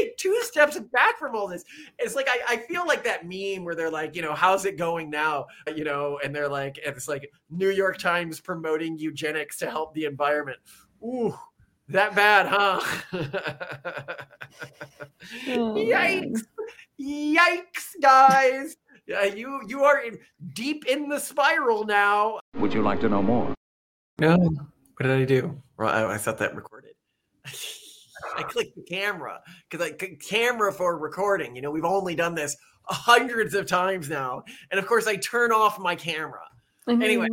take two steps back from all this. It's like I, I feel like that meme where they're like, you know, how's it going now? You know, and they're like, it's like New York Times promoting eugenics to help the environment. Ooh, that bad, huh? oh, Yikes! Yikes, guys! Yeah, you you are in, deep in the spiral now. Would you like to know more? No. What did I do? Well, I, I thought that recorded. I clicked the camera because I camera for recording. You know, we've only done this hundreds of times now, and of course, I turn off my camera. Mm-hmm. Anyway,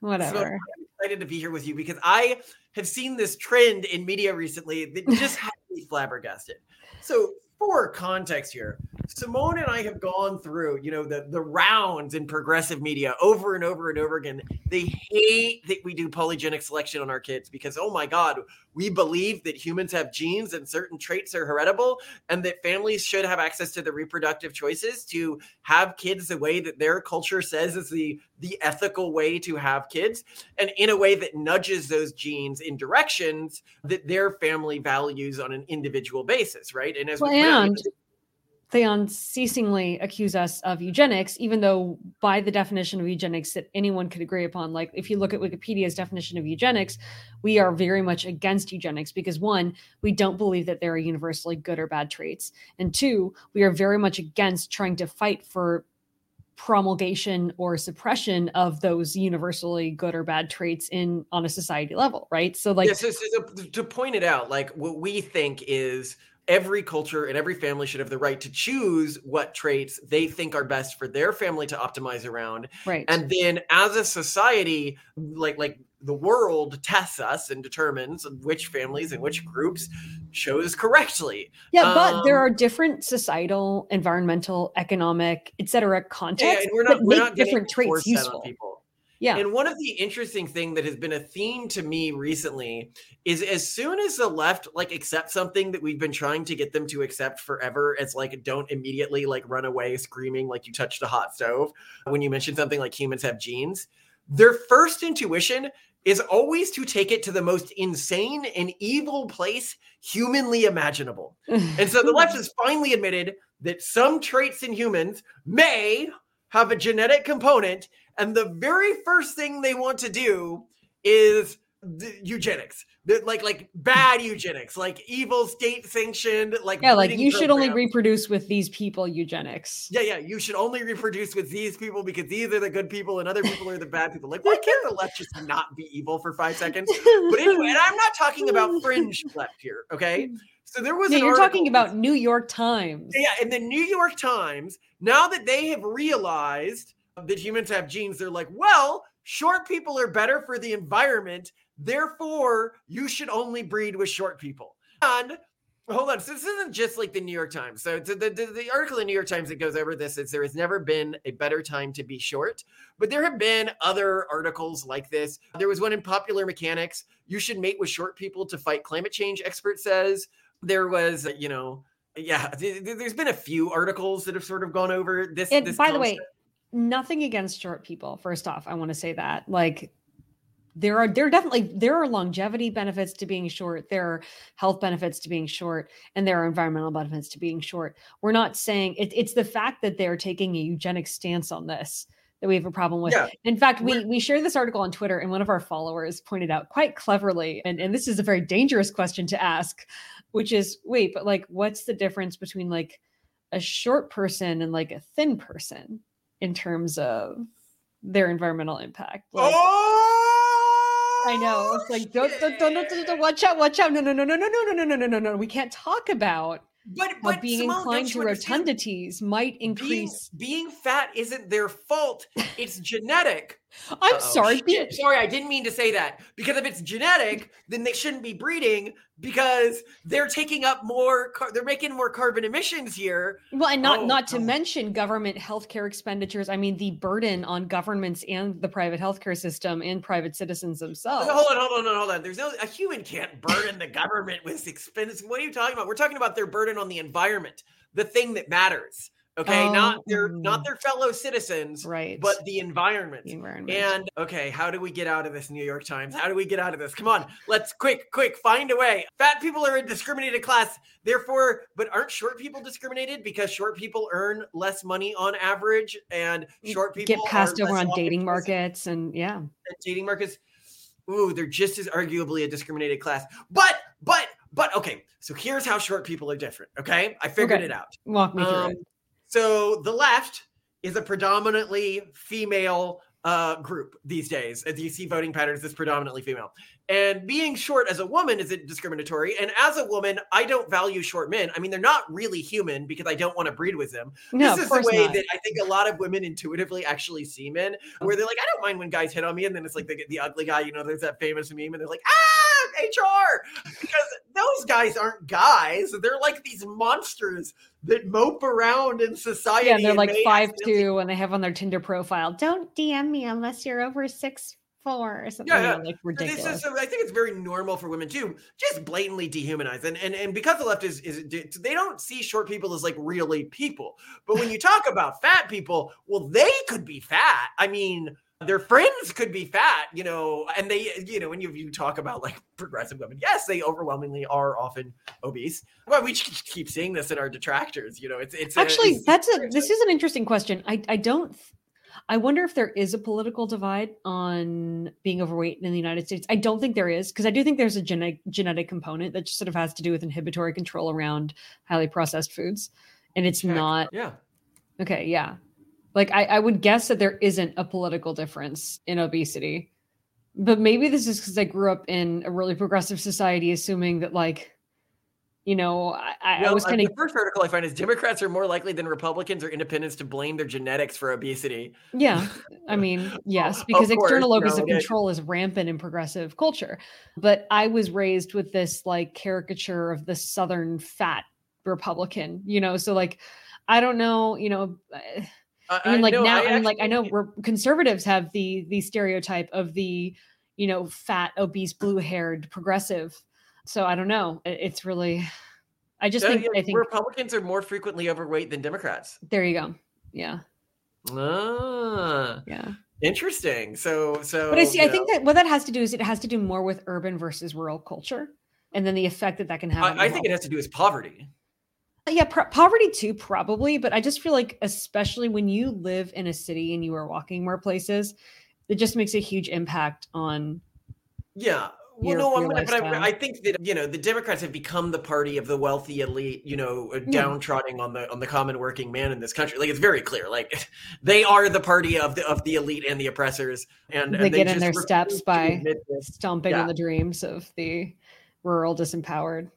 whatever. So I'm excited to be here with you because I have seen this trend in media recently that just had me flabbergasted. So, for context here, Simone and I have gone through, you know, the the rounds in progressive media over and over and over again. They hate that we do polygenic selection on our kids because oh my god, we believe that humans have genes and certain traits are heritable and that families should have access to the reproductive choices to have kids the way that their culture says is the the ethical way to have kids and in a way that nudges those genes in directions that their family values on an individual basis, right? And as well, and they unceasingly accuse us of eugenics, even though by the definition of eugenics that anyone could agree upon, like if you look at Wikipedia's definition of eugenics, we are very much against eugenics because one, we don't believe that there are universally good or bad traits. And two, we are very much against trying to fight for promulgation or suppression of those universally good or bad traits in on a society level right so like yeah, so, so to, to point it out like what we think is every culture and every family should have the right to choose what traits they think are best for their family to optimize around. Right. And then as a society like like the world tests us and determines which families and which groups chose correctly. Yeah um, but there um, are different societal environmental economic etc contexts yeah, we're not, that we're make different traits useful. people yeah. And one of the interesting thing that has been a theme to me recently is as soon as the left like accept something that we've been trying to get them to accept forever, it's like don't immediately like run away screaming like you touched a hot stove when you mention something like humans have genes. Their first intuition is always to take it to the most insane and evil place humanly imaginable. and so the left has finally admitted that some traits in humans may have a genetic component and the very first thing they want to do is eugenics. Like like bad hmm. eugenics like evil state sanctioned like yeah like you should only reproduce with these people eugenics. Yeah yeah you should only reproduce with these people because these are the good people and other people are the bad people. Like why can't the left just not be evil for five seconds? But anyway and i'm not talking about fringe left here okay so there was yeah, you're talking about new york times yeah in the new york times now that they have realized that humans have genes, they're like, well, short people are better for the environment. Therefore, you should only breed with short people. And hold on. So this isn't just like the New York Times. So the, the, the article in New York Times that goes over this is there has never been a better time to be short. But there have been other articles like this. There was one in Popular Mechanics. You should mate with short people to fight climate change, expert says. There was, you know, yeah, there's been a few articles that have sort of gone over this. And this by concept. the way, nothing against short people. First off, I want to say that like there are there are definitely there are longevity benefits to being short there are health benefits to being short and there are environmental benefits to being short we're not saying it, it's the fact that they're taking a eugenic stance on this that we have a problem with yeah. in fact we we shared this article on twitter and one of our followers pointed out quite cleverly and, and this is a very dangerous question to ask which is wait but like what's the difference between like a short person and like a thin person in terms of their environmental impact. Like, oh, I know. It's like don't, don't, don't, don't, don't, oh, watch out, watch out. No, no, no, no, no, no, no, no, no, no, no. We can't talk about but, but being Simone, inclined to rotundities might increase. Being, being, fat isn't their fault. It's genetic. I'm Uh-oh. sorry. Shit. Sorry, I didn't mean to say that. Because if it's genetic, then they shouldn't be breeding because they're taking up more. Car- they're making more carbon emissions here. Well, and not oh, not to oh. mention government healthcare expenditures. I mean, the burden on governments and the private healthcare system and private citizens themselves. Hold on, hold on, hold on. There's no a human can't burden the government with expense. What are you talking about? We're talking about their burden on the environment, the thing that matters Okay, Oh, not their not mm. their fellow citizens, Right. but the environment. The environment. And okay, how do we get out of this, New York Times? How do we get out of this? Come on, let's quick, quick, find a way. Fat people are a discriminated class, therefore, but aren't short people discriminated because short people earn less money on average, and short people get passed over on dating markets and yeah. in dating markets. Ooh, they're just as arguably a discriminated class. But, but, but, okay. So here's how short people are different. Okay, I figured Okay. it out. Walk me through Um, it. So the left is a predominantly female uh, group these days. As you see voting patterns, it's predominantly female. And being short as a woman isn't discriminatory. And as a woman, I don't value short men. I mean, they're not really human because I don't want to breed with them. No, this is the way not. that I think a lot of women intuitively actually see men, where they're like, I don't mind when guys hit on me. And then it's like the, the ugly guy, you know, there's that famous meme, and they're like, ah, HR. Because those guys aren't guys. They're like these monsters that mope around in society. yeah, they're like five two, and they have on their Tinder profile, "Don't DM me unless you're over six four or something." Yeah, know, like But This is, I think it's very normal for women too, just blatantly dehumanize, and and and because the left is is they don't see short people as like really people. But when you talk about fat people, well, they could be fat. I mean, their friends could be fat, you know, and they, you know, when you you talk about like progressive women, yes, they overwhelmingly are often obese. Well, we just keep seeing this in our detractors. You know, it's it's a- Actually, it's- that's a this is an interesting question. I I don't. I wonder if there is a political divide on being overweight in the United States. I don't think there is because I do think there's a genetic genetic component that just sort of has to do with inhibitory control around highly processed foods, and it's Check. not yeah. okay. Yeah, like I, I would guess that there isn't a political difference in obesity, but maybe this is because I grew up in a really progressive society, assuming that like. You know, I, I, I was uh, kind of the first article I find is Democrats are more likely than Republicans or independents to blame their genetics for obesity. Yeah, I mean, yes, because external locus no, of control is rampant in progressive culture. But I was raised with this like caricature of the Southern fat Republican, you know. So like, I don't know, you know. I- I mean, like no, now, I, mean, like I know we're conservatives have the the stereotype of the, you know, fat, obese, blue haired progressive. So I don't know. It's really, I just No, think yeah, I think Republicans are more frequently overweight than Democrats. there you go. Yeah, Ah, yeah. interesting. So, so. But I see. I you think know, that what that has to do is it has to do more with urban versus rural culture, and then the effect that that can have. on I, I think it has to do with poverty. Yeah, pro- poverty too, probably. But I just feel like, especially when you live in a city and you are walking more places, it just makes a huge impact on. Yeah. Well, Your- no, your gonna, but I. I think that you know the Democrats have become the party of the wealthy elite, you know, uh, Yeah. downtrodden on the on the common working man in this country. Like it's very clear, like they are the party of the of the elite and the oppressors, and, They and get in their steps by. Stomping Yeah. on the dreams of the rural disempowered.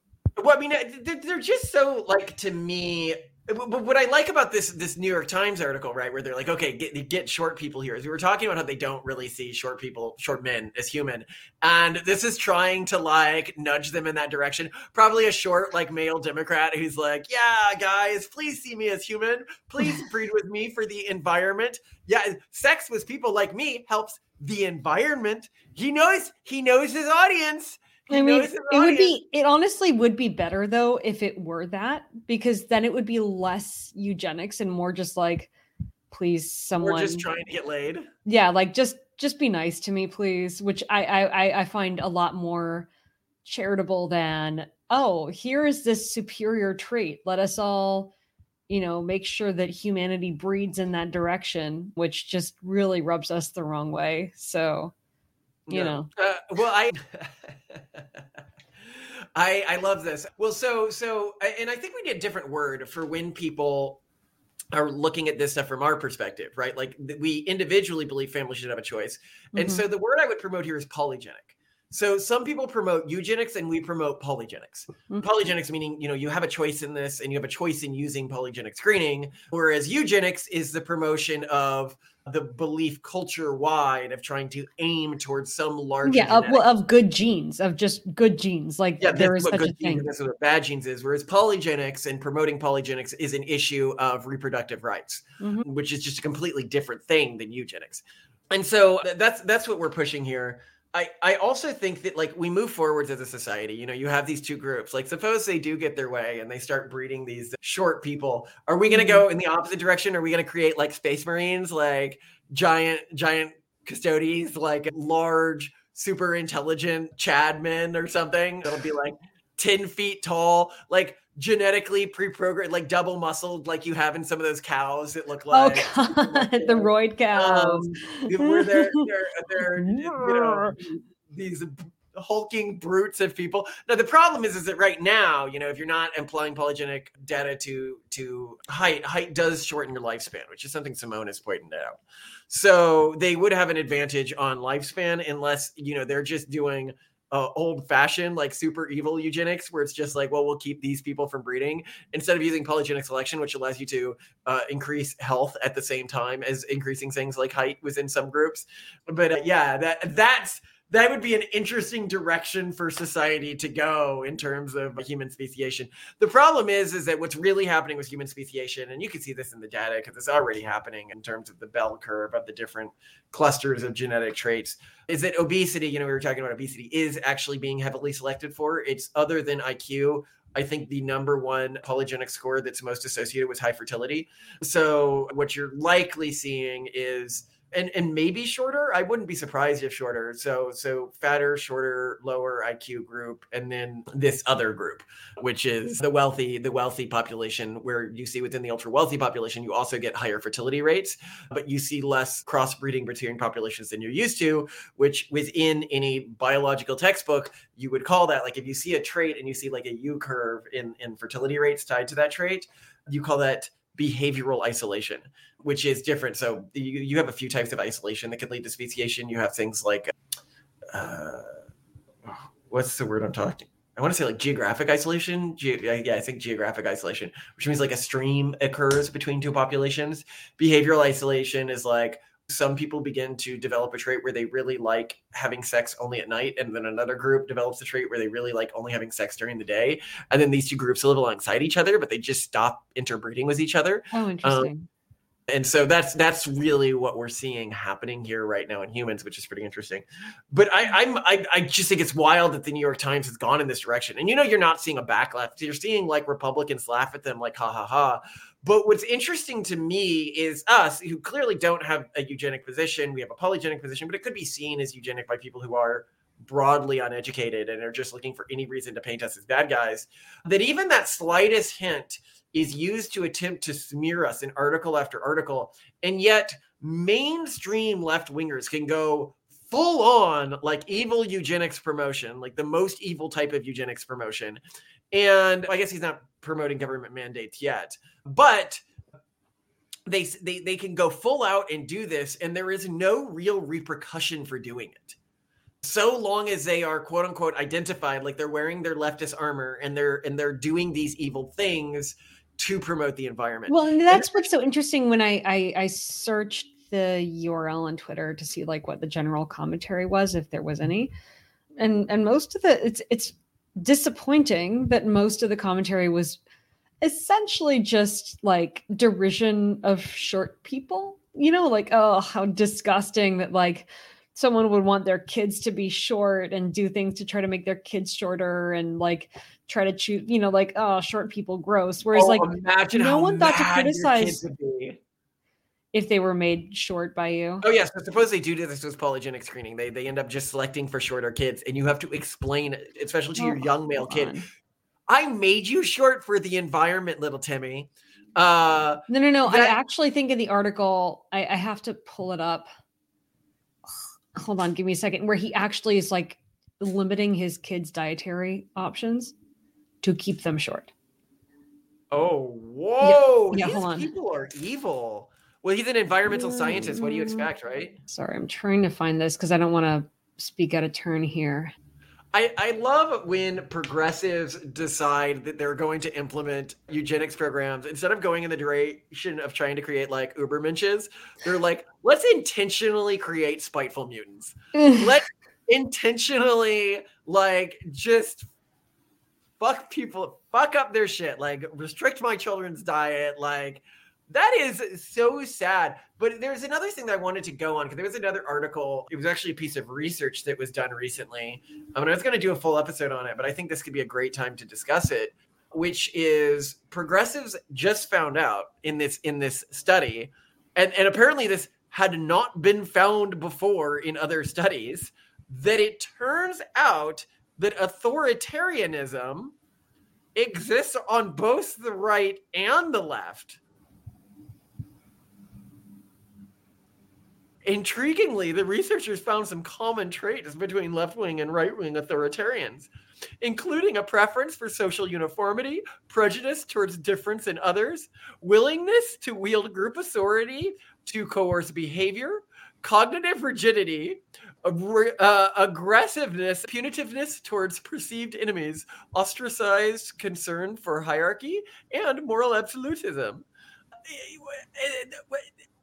Well, I mean, uh, they're, just so like to me. What I like about this this New York Times article, right, where they're like, okay, get, get short people here, is we were talking about how they don't really see short people, short men as human, and this is trying to like nudge them in that direction. Probably a short like male Democrat who's like, yeah, guys, please see me as human, please breed with me for the environment. Yeah, sex with people like me helps the environment. He knows he knows his audience. I mean, it would be. It honestly would be better though if it were that, because then it would be less eugenics and more just like, please, someone. We're just trying to get laid. yeah, like just just be nice to me, please. Which I I I- I find a lot more charitable than oh, here is this superior trait. Let us all, you know, make sure that humanity breeds in that direction, which just really rubs us the wrong way. So you Yeah. know. Uh, well, I, I, I love this. Well, so, so, and I think we need a different word for when people are looking at this stuff from our perspective, right? Like we individually believe families should have a choice, and Mhm. so the word I would promote here is polygenic. So some people promote eugenics, and we promote polygenics. Mhm. Polygenics meaning you know you have a choice in this, and you have a choice in using polygenic screening, whereas eugenics is the promotion of the belief culture wide of trying to aim towards some larger yeah, of, well, of good genes, of just good genes. Like yeah, there is such a thing. is what bad genes is. Whereas polygenics and promoting polygenics is an issue of reproductive rights, Mhm. which is just a completely different thing than eugenics. And so that's that's what we're pushing here. I, I also think that like we move forwards as a society you know you have these two groups like suppose they do get their way and they start breeding these short people. Are we going to go mm-hmm. in the opposite direction? Are we going to create like space marines like giant giant custodes like large super intelligent chadmen or something? That'll be like 10 feet tall. Like genetically pre-programmed like double muscled like you have in some of those cows that look like oh god the roid cows. um, where they're they're, they're you know these hulking brutes of people. Now the problem is is that right now you know if you're not applying polygenic data to to height height does shorten your lifespan which is something simone has pointed out. So they would have an advantage on lifespan unless you know they're just doing uh, old fashioned, like super evil eugenics, where it's just like, well, we'll keep these people from breeding instead of using polygenic selection, which allows you to uh, increase health at the same time as increasing things like height within some groups. But uh, yeah, that that's that would be an interesting direction for society to go in terms of human speciation. The problem is, is that what's really happening with human speciation, and you can see this in the data because it's already happening in terms of the bell curve of the different clusters of genetic traits, is that obesity, you know, we were talking about obesity, is actually being heavily selected for. It's other than IQ. I think the number one polygenic score that's most associated with high fertility. So what you're likely seeing is and and maybe shorter. I wouldn't be surprised if shorter. So so fatter, shorter, lower IQ group, and then this other group, which is the wealthy the wealthy population, where you see within the ultra wealthy population, you also get higher fertility rates, but you see less crossbreeding between populations than you're used to. Which within any biological textbook, you would call that like if you see a trait and you see like a U curve in in fertility rates tied to that trait, you call that behavioral isolation, which is different. So you, you have a few types of isolation that can lead to speciation. You have things like, uh, what's the word I'm talking? I want to say like geographic isolation. Ge- yeah, I think geographic isolation, which means like a stream occurs between two populations. Behavioral isolation is like some people begin to develop a trait where they really like having sex only at night and then another group develops a trait where they really like only having sex during the day. And then these two groups live alongside each other but they just stop interbreeding with each other. Oh interesting. um, and so that's that's really what we're seeing happening here right now in humans which is pretty interesting but i i'm I, I just think it's wild that the new york times has gone in this direction and you know you're not seeing a backlash you're seeing like republicans laugh at them like ha ha ha but what's interesting to me is us who clearly don't have a eugenic position. We have a polygenic position, but it could be seen as eugenic by people who are broadly uneducated and are just looking for any reason to paint us as bad guys. That even that slightest hint is used to attempt to smear us in article after article. And yet, mainstream left wingers can go full on like evil eugenics promotion, like the most evil type of eugenics promotion. And I guess he's not promoting government mandates yet, but they, they they can go full out and do this, and there is no real repercussion for doing it. So long as they are quote unquote identified, like they're wearing their leftist armor and they're and they're doing these evil things to promote the environment. Well, and that's what's so interesting when I, I I searched the URL on Twitter to see like what the general commentary was, if there was any. And and most of the it's it's disappointing that most of the commentary was essentially just like derision of short people. You know, like, oh, how disgusting that like someone would want their kids to be short and do things to try to make their kids shorter and like try to choose, you know, like, oh, short people gross. Whereas oh, like no one thought to criticize if they were made short by you. Oh yes, yeah, so suppose they do this with polygenic screening. They they end up just selecting for shorter kids, and you have to explain, especially to oh, your young male kid. I made you short for the environment, little Timmy. Uh, no, no, no. That- I actually think in the article, I, I have to pull it up. Hold on, give me a second. Where he actually is like limiting his kids' dietary options to keep them short. Oh, whoa! Yeah, yeah hold on. People are evil. Well, he's an environmental scientist. What do you mm. expect, right? Sorry, I'm trying to find this because I don't want to speak out of turn here. I, I love when progressives decide that they're going to implement eugenics programs instead of going in the direction of trying to create like Ubermenches. They're like, let's intentionally create spiteful mutants. let's intentionally like just fuck people, fuck up their shit, like restrict my children's diet, like That is so sad. But there's another thing that I wanted to go on because there was another article. It was actually a piece of research that was done recently. Um, I mean, I was going to do a full episode on it, but I think this could be a great time to discuss it. Which is progressives just found out in this in this study, and and apparently this had not been found before in other studies that it turns out that authoritarianism exists on both the right and the left. Intriguingly, the researchers found some common traits between left wing and right wing authoritarians, including a preference for social uniformity, prejudice towards difference in others, willingness to wield group authority to coerce behavior, cognitive rigidity, uh, aggressiveness, punitiveness towards perceived enemies, ostracized concern for hierarchy, and moral absolutism.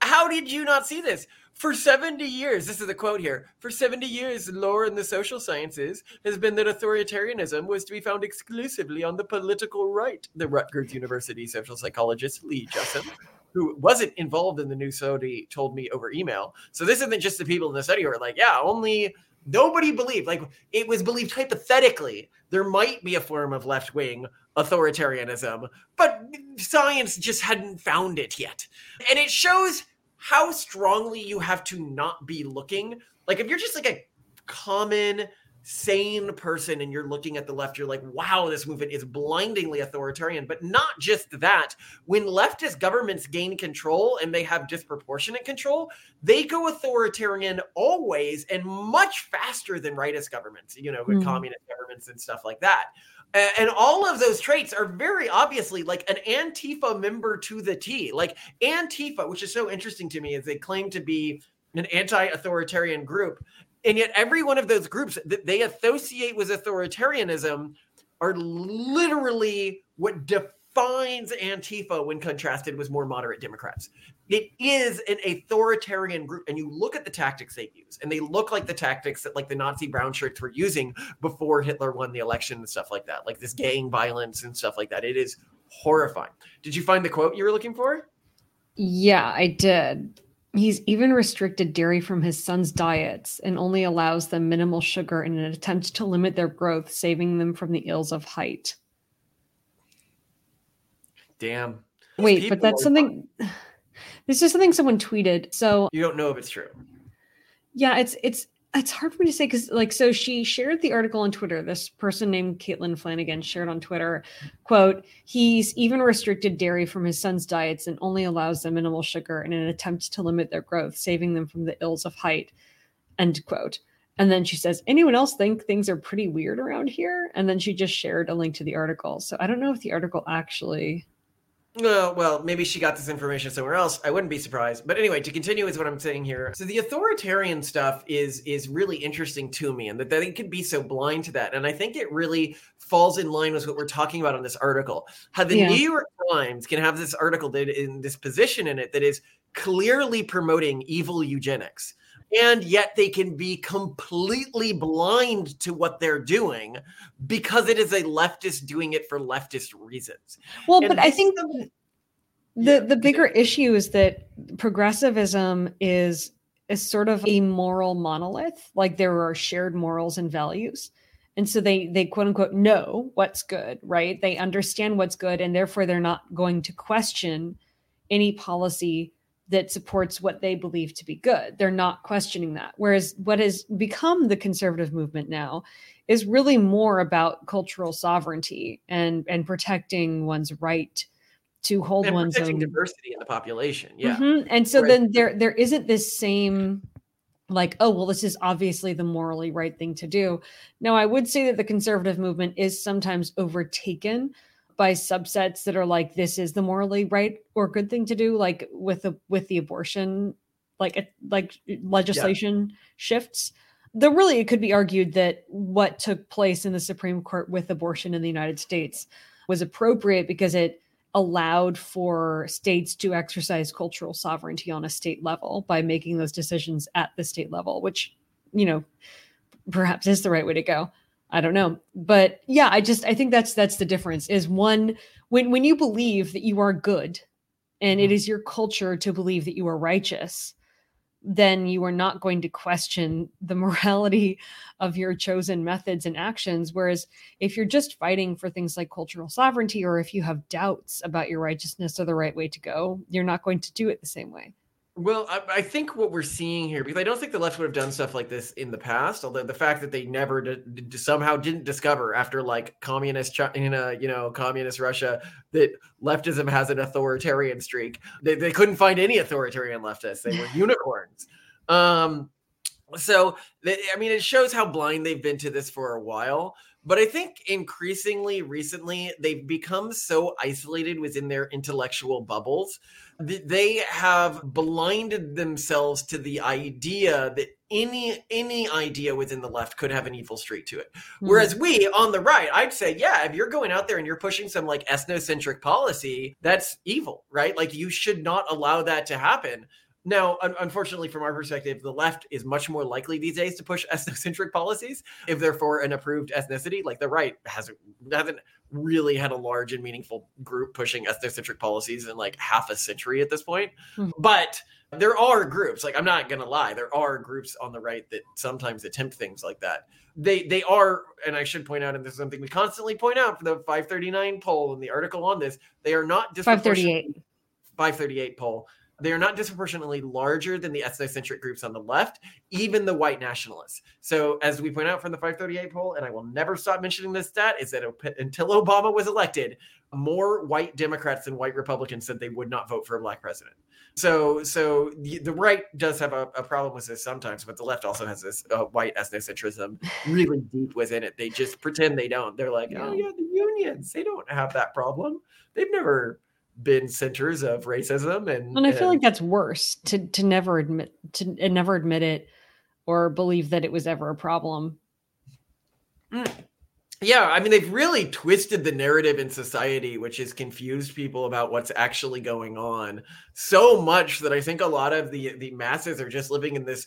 How did you not see this? For 70 years, this is a quote here for 70 years, lore in the social sciences has been that authoritarianism was to be found exclusively on the political right. The Rutgers University social psychologist Lee Jussim who wasn't involved in the new study told me over email. So this isn't just the people in the study who are like, yeah, only nobody believed. Like it was believed hypothetically there might be a form of left wing authoritarianism, but science just hadn't found it yet. And it shows how strongly you have to not be looking. Like if you're just like a common sane person and you're looking at the left, you're like, wow, this movement is blindingly authoritarian. But not just that. When leftist governments gain control and they have disproportionate control, they go authoritarian always and much faster than rightist governments, you know, mm. communist governments and stuff like that. And all of those traits are very obviously like an Antifa member to the T. Like Antifa, which is so interesting to me, is they claim to be an anti-authoritarian group and yet every one of those groups that they associate with authoritarianism are literally what defines Antifa when contrasted with more moderate Democrats. It is an authoritarian group, and you look at the tactics they use, and they look like the tactics that like the Nazi brown shirts were using before Hitler won the election and stuff like that, like this gang violence and stuff like that. It is horrifying. Did you find the quote you were looking for? Yeah, I did. He's even restricted dairy from his son's diets and only allows them minimal sugar in an attempt to limit their growth, saving them from the ills of height. Damn. Wait, but that's something. This is something someone tweeted. So you don't know if it's true. Yeah, it's it's it's hard for me to say because like so she shared the article on twitter. This person named caitlin flanagan shared on twitter quote he's even restricted dairy from his son's diets and only allows them minimal sugar in an attempt to limit their growth saving them from the ills of height end quote. And then she says anyone else think things are pretty weird around here? And then she just shared a link to the article. So i don't know if the article actually well, well, maybe she got this information somewhere else. I wouldn't be surprised. But anyway, to continue is what I'm saying here. So the authoritarian stuff is is really interesting to me, and that they could be so blind to that. And I think it really falls in line with what we're talking about on this article. How the yeah. New York Times can have this article that in this position in it that is clearly promoting evil eugenics and yet they can be completely blind to what they're doing because it is a leftist doing it for leftist reasons. Well, and but I think the yeah. the bigger issue is that progressivism is is sort of a moral monolith. Like there are shared morals and values. And so they they quote unquote know what's good, right? They understand what's good and therefore they're not going to question any policy that supports what they believe to be good. They're not questioning that. Whereas what has become the conservative movement now is really more about cultural sovereignty and and protecting one's right to hold and one's own diversity in the population. Yeah. Mm-hmm. And so Whereas- then there there isn't this same like oh well this is obviously the morally right thing to do. Now I would say that the conservative movement is sometimes overtaken by subsets that are like this is the morally right or good thing to do like with the with the abortion like like legislation yeah. shifts though really it could be argued that what took place in the supreme court with abortion in the united states was appropriate because it allowed for states to exercise cultural sovereignty on a state level by making those decisions at the state level which you know perhaps is the right way to go I don't know. But yeah, I just I think that's that's the difference is one when when you believe that you are good and it mm-hmm. is your culture to believe that you are righteous, then you are not going to question the morality of your chosen methods and actions. Whereas if you're just fighting for things like cultural sovereignty, or if you have doubts about your righteousness or the right way to go, you're not going to do it the same way. Well, I, I, think what we're seeing here, because I don't think the left would have done stuff like this in the past, although the fact that they never somehow didn't discover after like communist China, you know, communist Russia, that leftism has an authoritarian streak. They, they couldn't find any authoritarian leftists. They were unicorns. Um, so, I mean, it shows how blind they've been to this for a while. But I think increasingly recently, they've become so isolated within their intellectual bubbles that they have blinded themselves to the idea that any any idea within the left could have an evil streak to it. Whereas hmm. we on the right, I'd say, yeah, if you're going out there and you're pushing some like ethnocentric policy, that's evil, right? Like you should not allow that to happen. Now, un- unfortunately, from our perspective, the left is much more likely these days to push ethnocentric policies if they're for an approved ethnicity. Like the right hasn't hasn't really had a large and meaningful group pushing ethnocentric policies in like half a century at this point. Mm-hmm. But there are groups, like I'm not gonna lie, there are groups on the right that sometimes attempt things like that. They they are, and I should point out, and this is something we constantly point out for the 539 poll and the article on this, they are not 538. 538 poll they are not disproportionately larger than the ethnocentric groups on the left, even the white nationalists. So, as we point out from the 538 poll, and I will never stop mentioning this stat, is that until Obama was elected, more white Democrats than white Republicans said they would not vote for a black president. So, so the, the right does have a, a, problem with this sometimes, but the left also has this uh, white ethnocentrism really deep within it. They just pretend they don't. They're like, oh yeah, the unions, they don't have that problem. They've never been centers of racism and and I feel and, like that's worse to to never admit to never admit it or believe that it was ever a problem. Mm. Yeah, I mean they've really twisted the narrative in society which has confused people about what's actually going on so much that I think a lot of the the masses are just living in this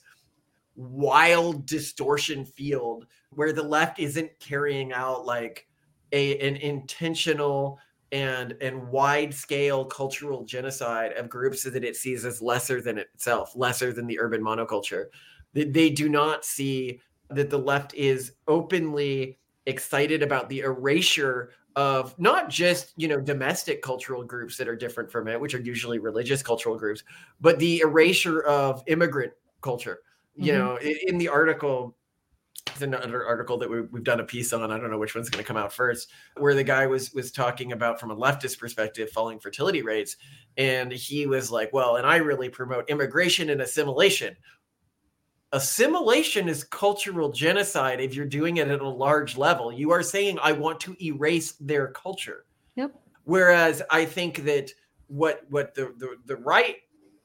wild distortion field where the left isn't carrying out like a an intentional and and wide scale cultural genocide of groups that it sees as lesser than itself, lesser than the urban monoculture. They, they do not see that the left is openly excited about the erasure of not just you know domestic cultural groups that are different from it which are usually religious cultural groups but the erasure of immigrant culture you mm-hmm. know in, in the article another article that we, have done a piece on. I don't know which one's going to come out first, where the guy was was talking about from a leftist perspective falling fertility rates, and he was like, "Well, and I really promote immigration and assimilation." Assimilation is cultural genocide if you're doing it at a large level. You are saying, "I want to erase their culture." Yep. Whereas I think that what what the, the, the right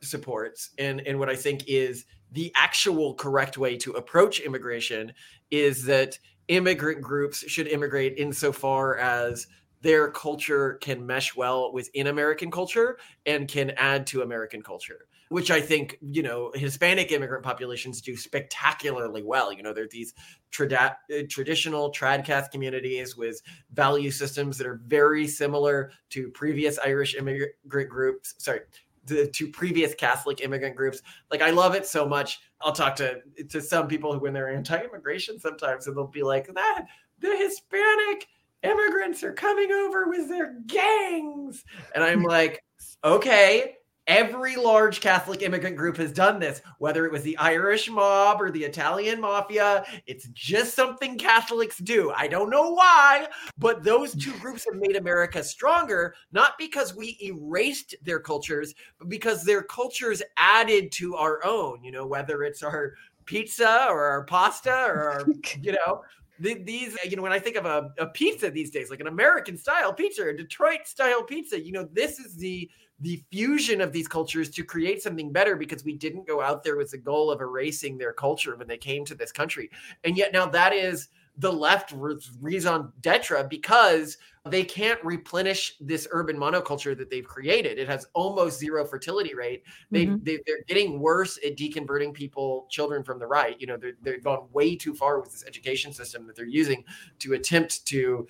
supports and and what I think is the actual correct way to approach immigration is that immigrant groups should immigrate insofar as their culture can mesh well within American culture and can add to American culture, which I think, you know, Hispanic immigrant populations do spectacularly well. You know, they're these uh, trad- traditional tradcath communities with value systems that are very similar to previous Irish immigrant groups. Sorry, to, to previous Catholic immigrant groups. Like I love it so much. I'll talk to to some people who when they're anti-immigration sometimes, and they'll be like, "That the Hispanic immigrants are coming over with their gangs," and I'm like, "Okay." Every large Catholic immigrant group has done this, whether it was the Irish mob or the Italian mafia. It's just something Catholics do. I don't know why, but those two groups have made America stronger, not because we erased their cultures, but because their cultures added to our own, you know, whether it's our pizza or our pasta or our, you know, these you know when i think of a, a, pizza these days like an american style pizza a detroit style pizza you know this is the the fusion of these cultures to create something better because we didn't go out there with the goal of erasing their culture when they came to this country. And yet now that is the left raison d'etre because they can't replenish this urban monoculture that they've created. It has almost zero fertility rate. They, mm-hmm. they are getting worse at deconverting people, children from the right. You know, they've gone way too far with this education system that they're using to attempt to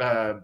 uh,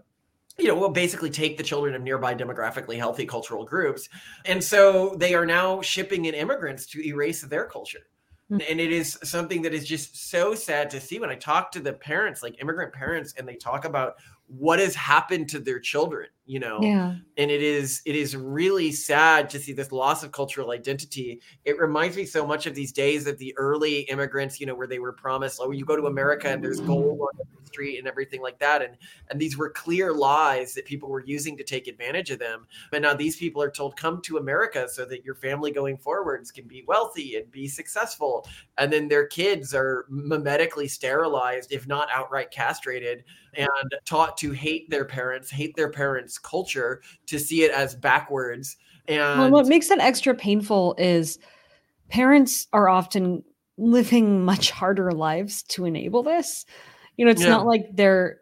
you know, will basically take the children of nearby demographically healthy cultural groups. And so they are now shipping in immigrants to erase their culture. Mm-hmm. And it is something that is just so sad to see when I talk to the parents, like immigrant parents, and they talk about what has happened to their children you know? Yeah. And it is it is really sad to see this loss of cultural identity. It reminds me so much of these days of the early immigrants you know where they were promised oh you go to america and there's gold on the street and everything like that. And and these were clear lies that people were using to take advantage of them. But now these people are told come to america so that your family going forwards can be wealthy and be successful. And then their kids are medically sterilized if not outright castrated and taught to hate their parents hate their parents culture to see it as backwards. And well, what makes that extra painful is parents are often living much harder lives to enable this. You know, it's yeah. not like they're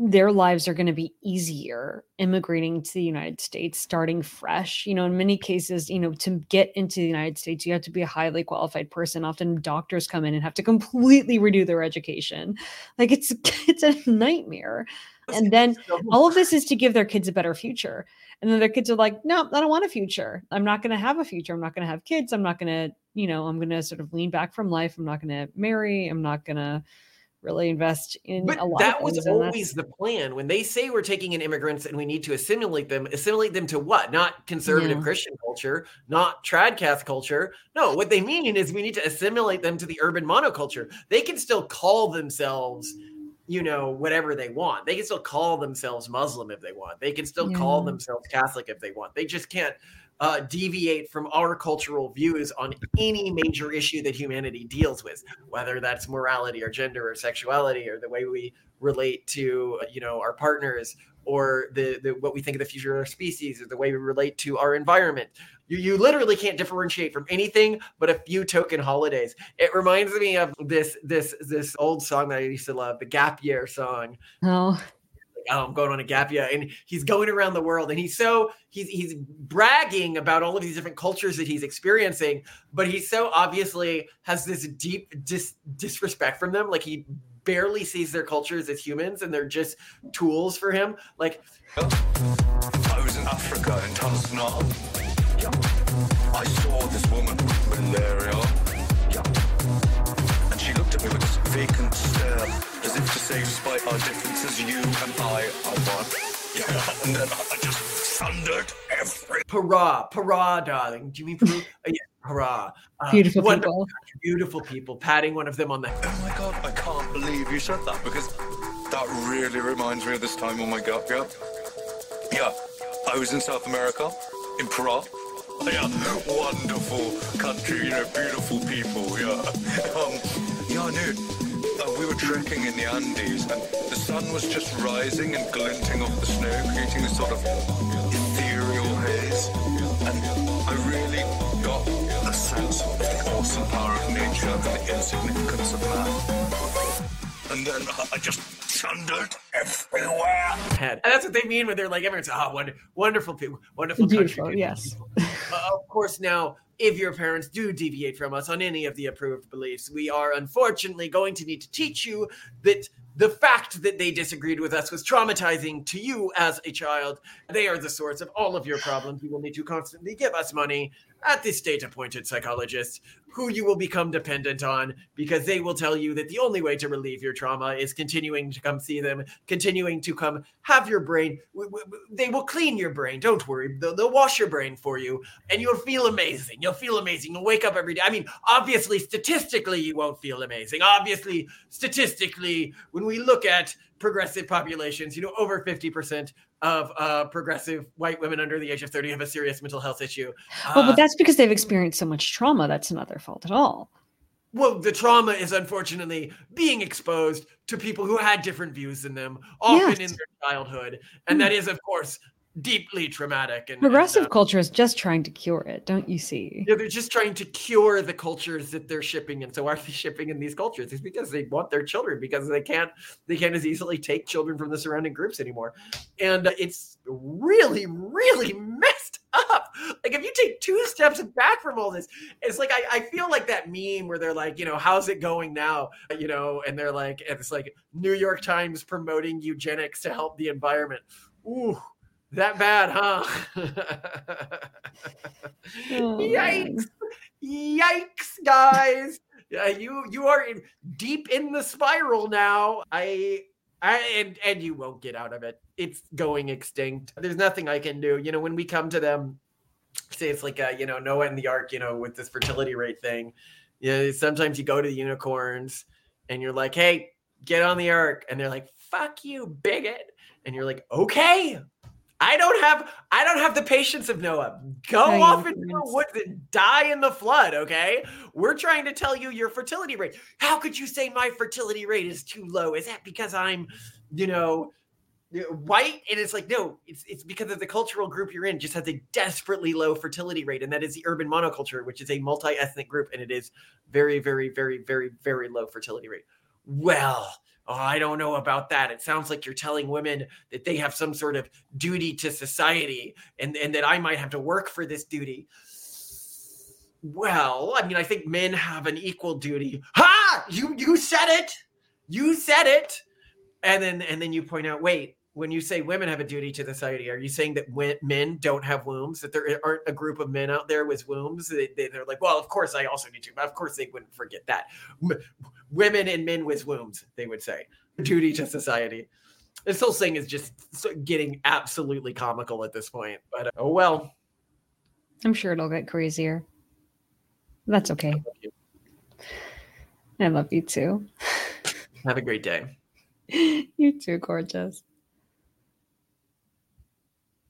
their lives are going to be easier immigrating to the United States, starting fresh. You know, in many cases, you know, to get into the United States, you have to be a highly qualified person. Often doctors come in and have to completely redo their education. Like it's it's a nightmare. And then all of this is to give their kids a better future. And then their kids are like no i don't want a future. I'm not going to have a future. I'm not going to have kids. I'm not going to you know i'm going to sort of lean back from life. I'm not going to marry. I'm not going to really invest in but a lot that was always the plan when they say we're taking in immigrants and we need to assimilate them assimilate them to what not conservative yeah. christian culture not tradcath culture no what they mean is we need to assimilate them to the urban monoculture they can still call themselves you know, whatever they want. They can still call themselves Muslim if they want. They can still yeah. call themselves Catholic if they want. They just can't uh, deviate from our cultural views on any major issue that humanity deals with, whether that's morality or gender or sexuality or the way we relate to, you know, our partners or the, the what we think of the future of our species or the way we relate to our environment. You, you literally can't differentiate from anything but a few token holidays. It reminds me of this this this old song that I used to love, the Gap Year song. Oh. Oh, I'm going on a gap year, and he's going around the world, and he's so he's he's bragging about all of these different cultures that he's experiencing, but he so obviously has this deep dis- disrespect from them. Like he barely sees their cultures as humans, and they're just tools for him. Like I was in Africa in Tanzania I saw this woman, with Malaria. Vacant stare, as if to say, despite our differences, you and I are one. Yeah, and then I just thundered every. Para, para, darling. Do you mean Peru? uh, yeah, para. Uh, beautiful people. Beautiful people, patting one of them on the. Oh my god, I can't believe you said that because that really reminds me of this time on my gut. Yeah. Yeah, I was in South America, in Peru yeah, wonderful country, you know, beautiful people, yeah. Um, yeah, dude, uh, we were trekking in the Andes and the sun was just rising and glinting off the snow, creating this sort of ethereal haze. And I really got a sense of the awesome power of nature and the insignificance of man. And then I just thundered everywhere. And that's what they mean when they're like, everyone's, oh, wonderful, wonderful people, wonderful Beautiful, country. Yes. uh, of course, now, if your parents do deviate from us on any of the approved beliefs, we are unfortunately going to need to teach you that the fact that they disagreed with us was traumatizing to you as a child. They are the source of all of your problems. You will need to constantly give us money at the state appointed psychologist who you will become dependent on because they will tell you that the only way to relieve your trauma is continuing to come see them, continuing to come have your brain. They will clean your brain. Don't worry. They'll, they'll wash your brain for you and you'll feel amazing. You'll feel amazing. You'll wake up every day. I mean, obviously, statistically, you won't feel amazing. Obviously, statistically, when we look at progressive populations, you know, over 50% of uh, progressive white women under the age of 30 have a serious mental health issue. Well, but uh, that's because they've experienced so much trauma. That's not their fault at all. Well, the trauma is unfortunately being exposed to people who had different views than them, often yes. in their childhood. And mm. that is, of course, deeply traumatic. And progressive and, uh, culture is just trying to cure it, don't you see? Yeah, they're just trying to cure the cultures that they're shipping and So why are they shipping in these cultures? It's because they want their children because they can't they can't as easily take children from the surrounding groups anymore, and uh, it's really really messed up. Like if you take two steps back from all this, it's like I, I feel like that meme where they're like, you know, how's it going now? You know, and they're like, it's like New York Times promoting eugenics to help the environment. Ooh, that bad, huh? oh, Yikes! Yikes, guys! Yeah, you you are in, deep in the spiral now. I I, and and you won't get out of it. It's going extinct. There's nothing I can do. You know, when we come to them, say it's like a, you know Noah and the Ark. You know, with this fertility rate thing. You know, sometimes you go to the unicorns and you're like, "Hey, get on the Ark," and they're like, "Fuck you, bigot," and you're like, "Okay." I don't have I don't have the patience of Noah. Go off into the woods and die in the flood, okay? We're trying to tell you your fertility rate. How could you say my fertility rate is too low? Is that because I'm, you know, white? And it's like, no, it's it's because of the cultural group you're in just has a desperately low fertility rate, and that is the urban monoculture, which is a multi-ethnic group, and it is very, very, very, very, very low fertility rate. Well, oh, I don't know about that. It sounds like you're telling women that they have some sort of duty to society and, and that I might have to work for this duty. Well, I mean, I think men have an equal duty. Ha! You you said it. You said it. And then and then you point out, wait, when you say women have a duty to society, are you saying that men don't have wombs? That there aren't a group of men out there with wombs? They, are like, well, of course I also need to. But of course they wouldn't forget that. women and men with wombs, they would say. Duty to society. This whole thing is just getting absolutely comical at this point. But uh, oh well. I'm sure it'll get crazier. That's okay. I love you too. Have a great day. you too, gorgeous.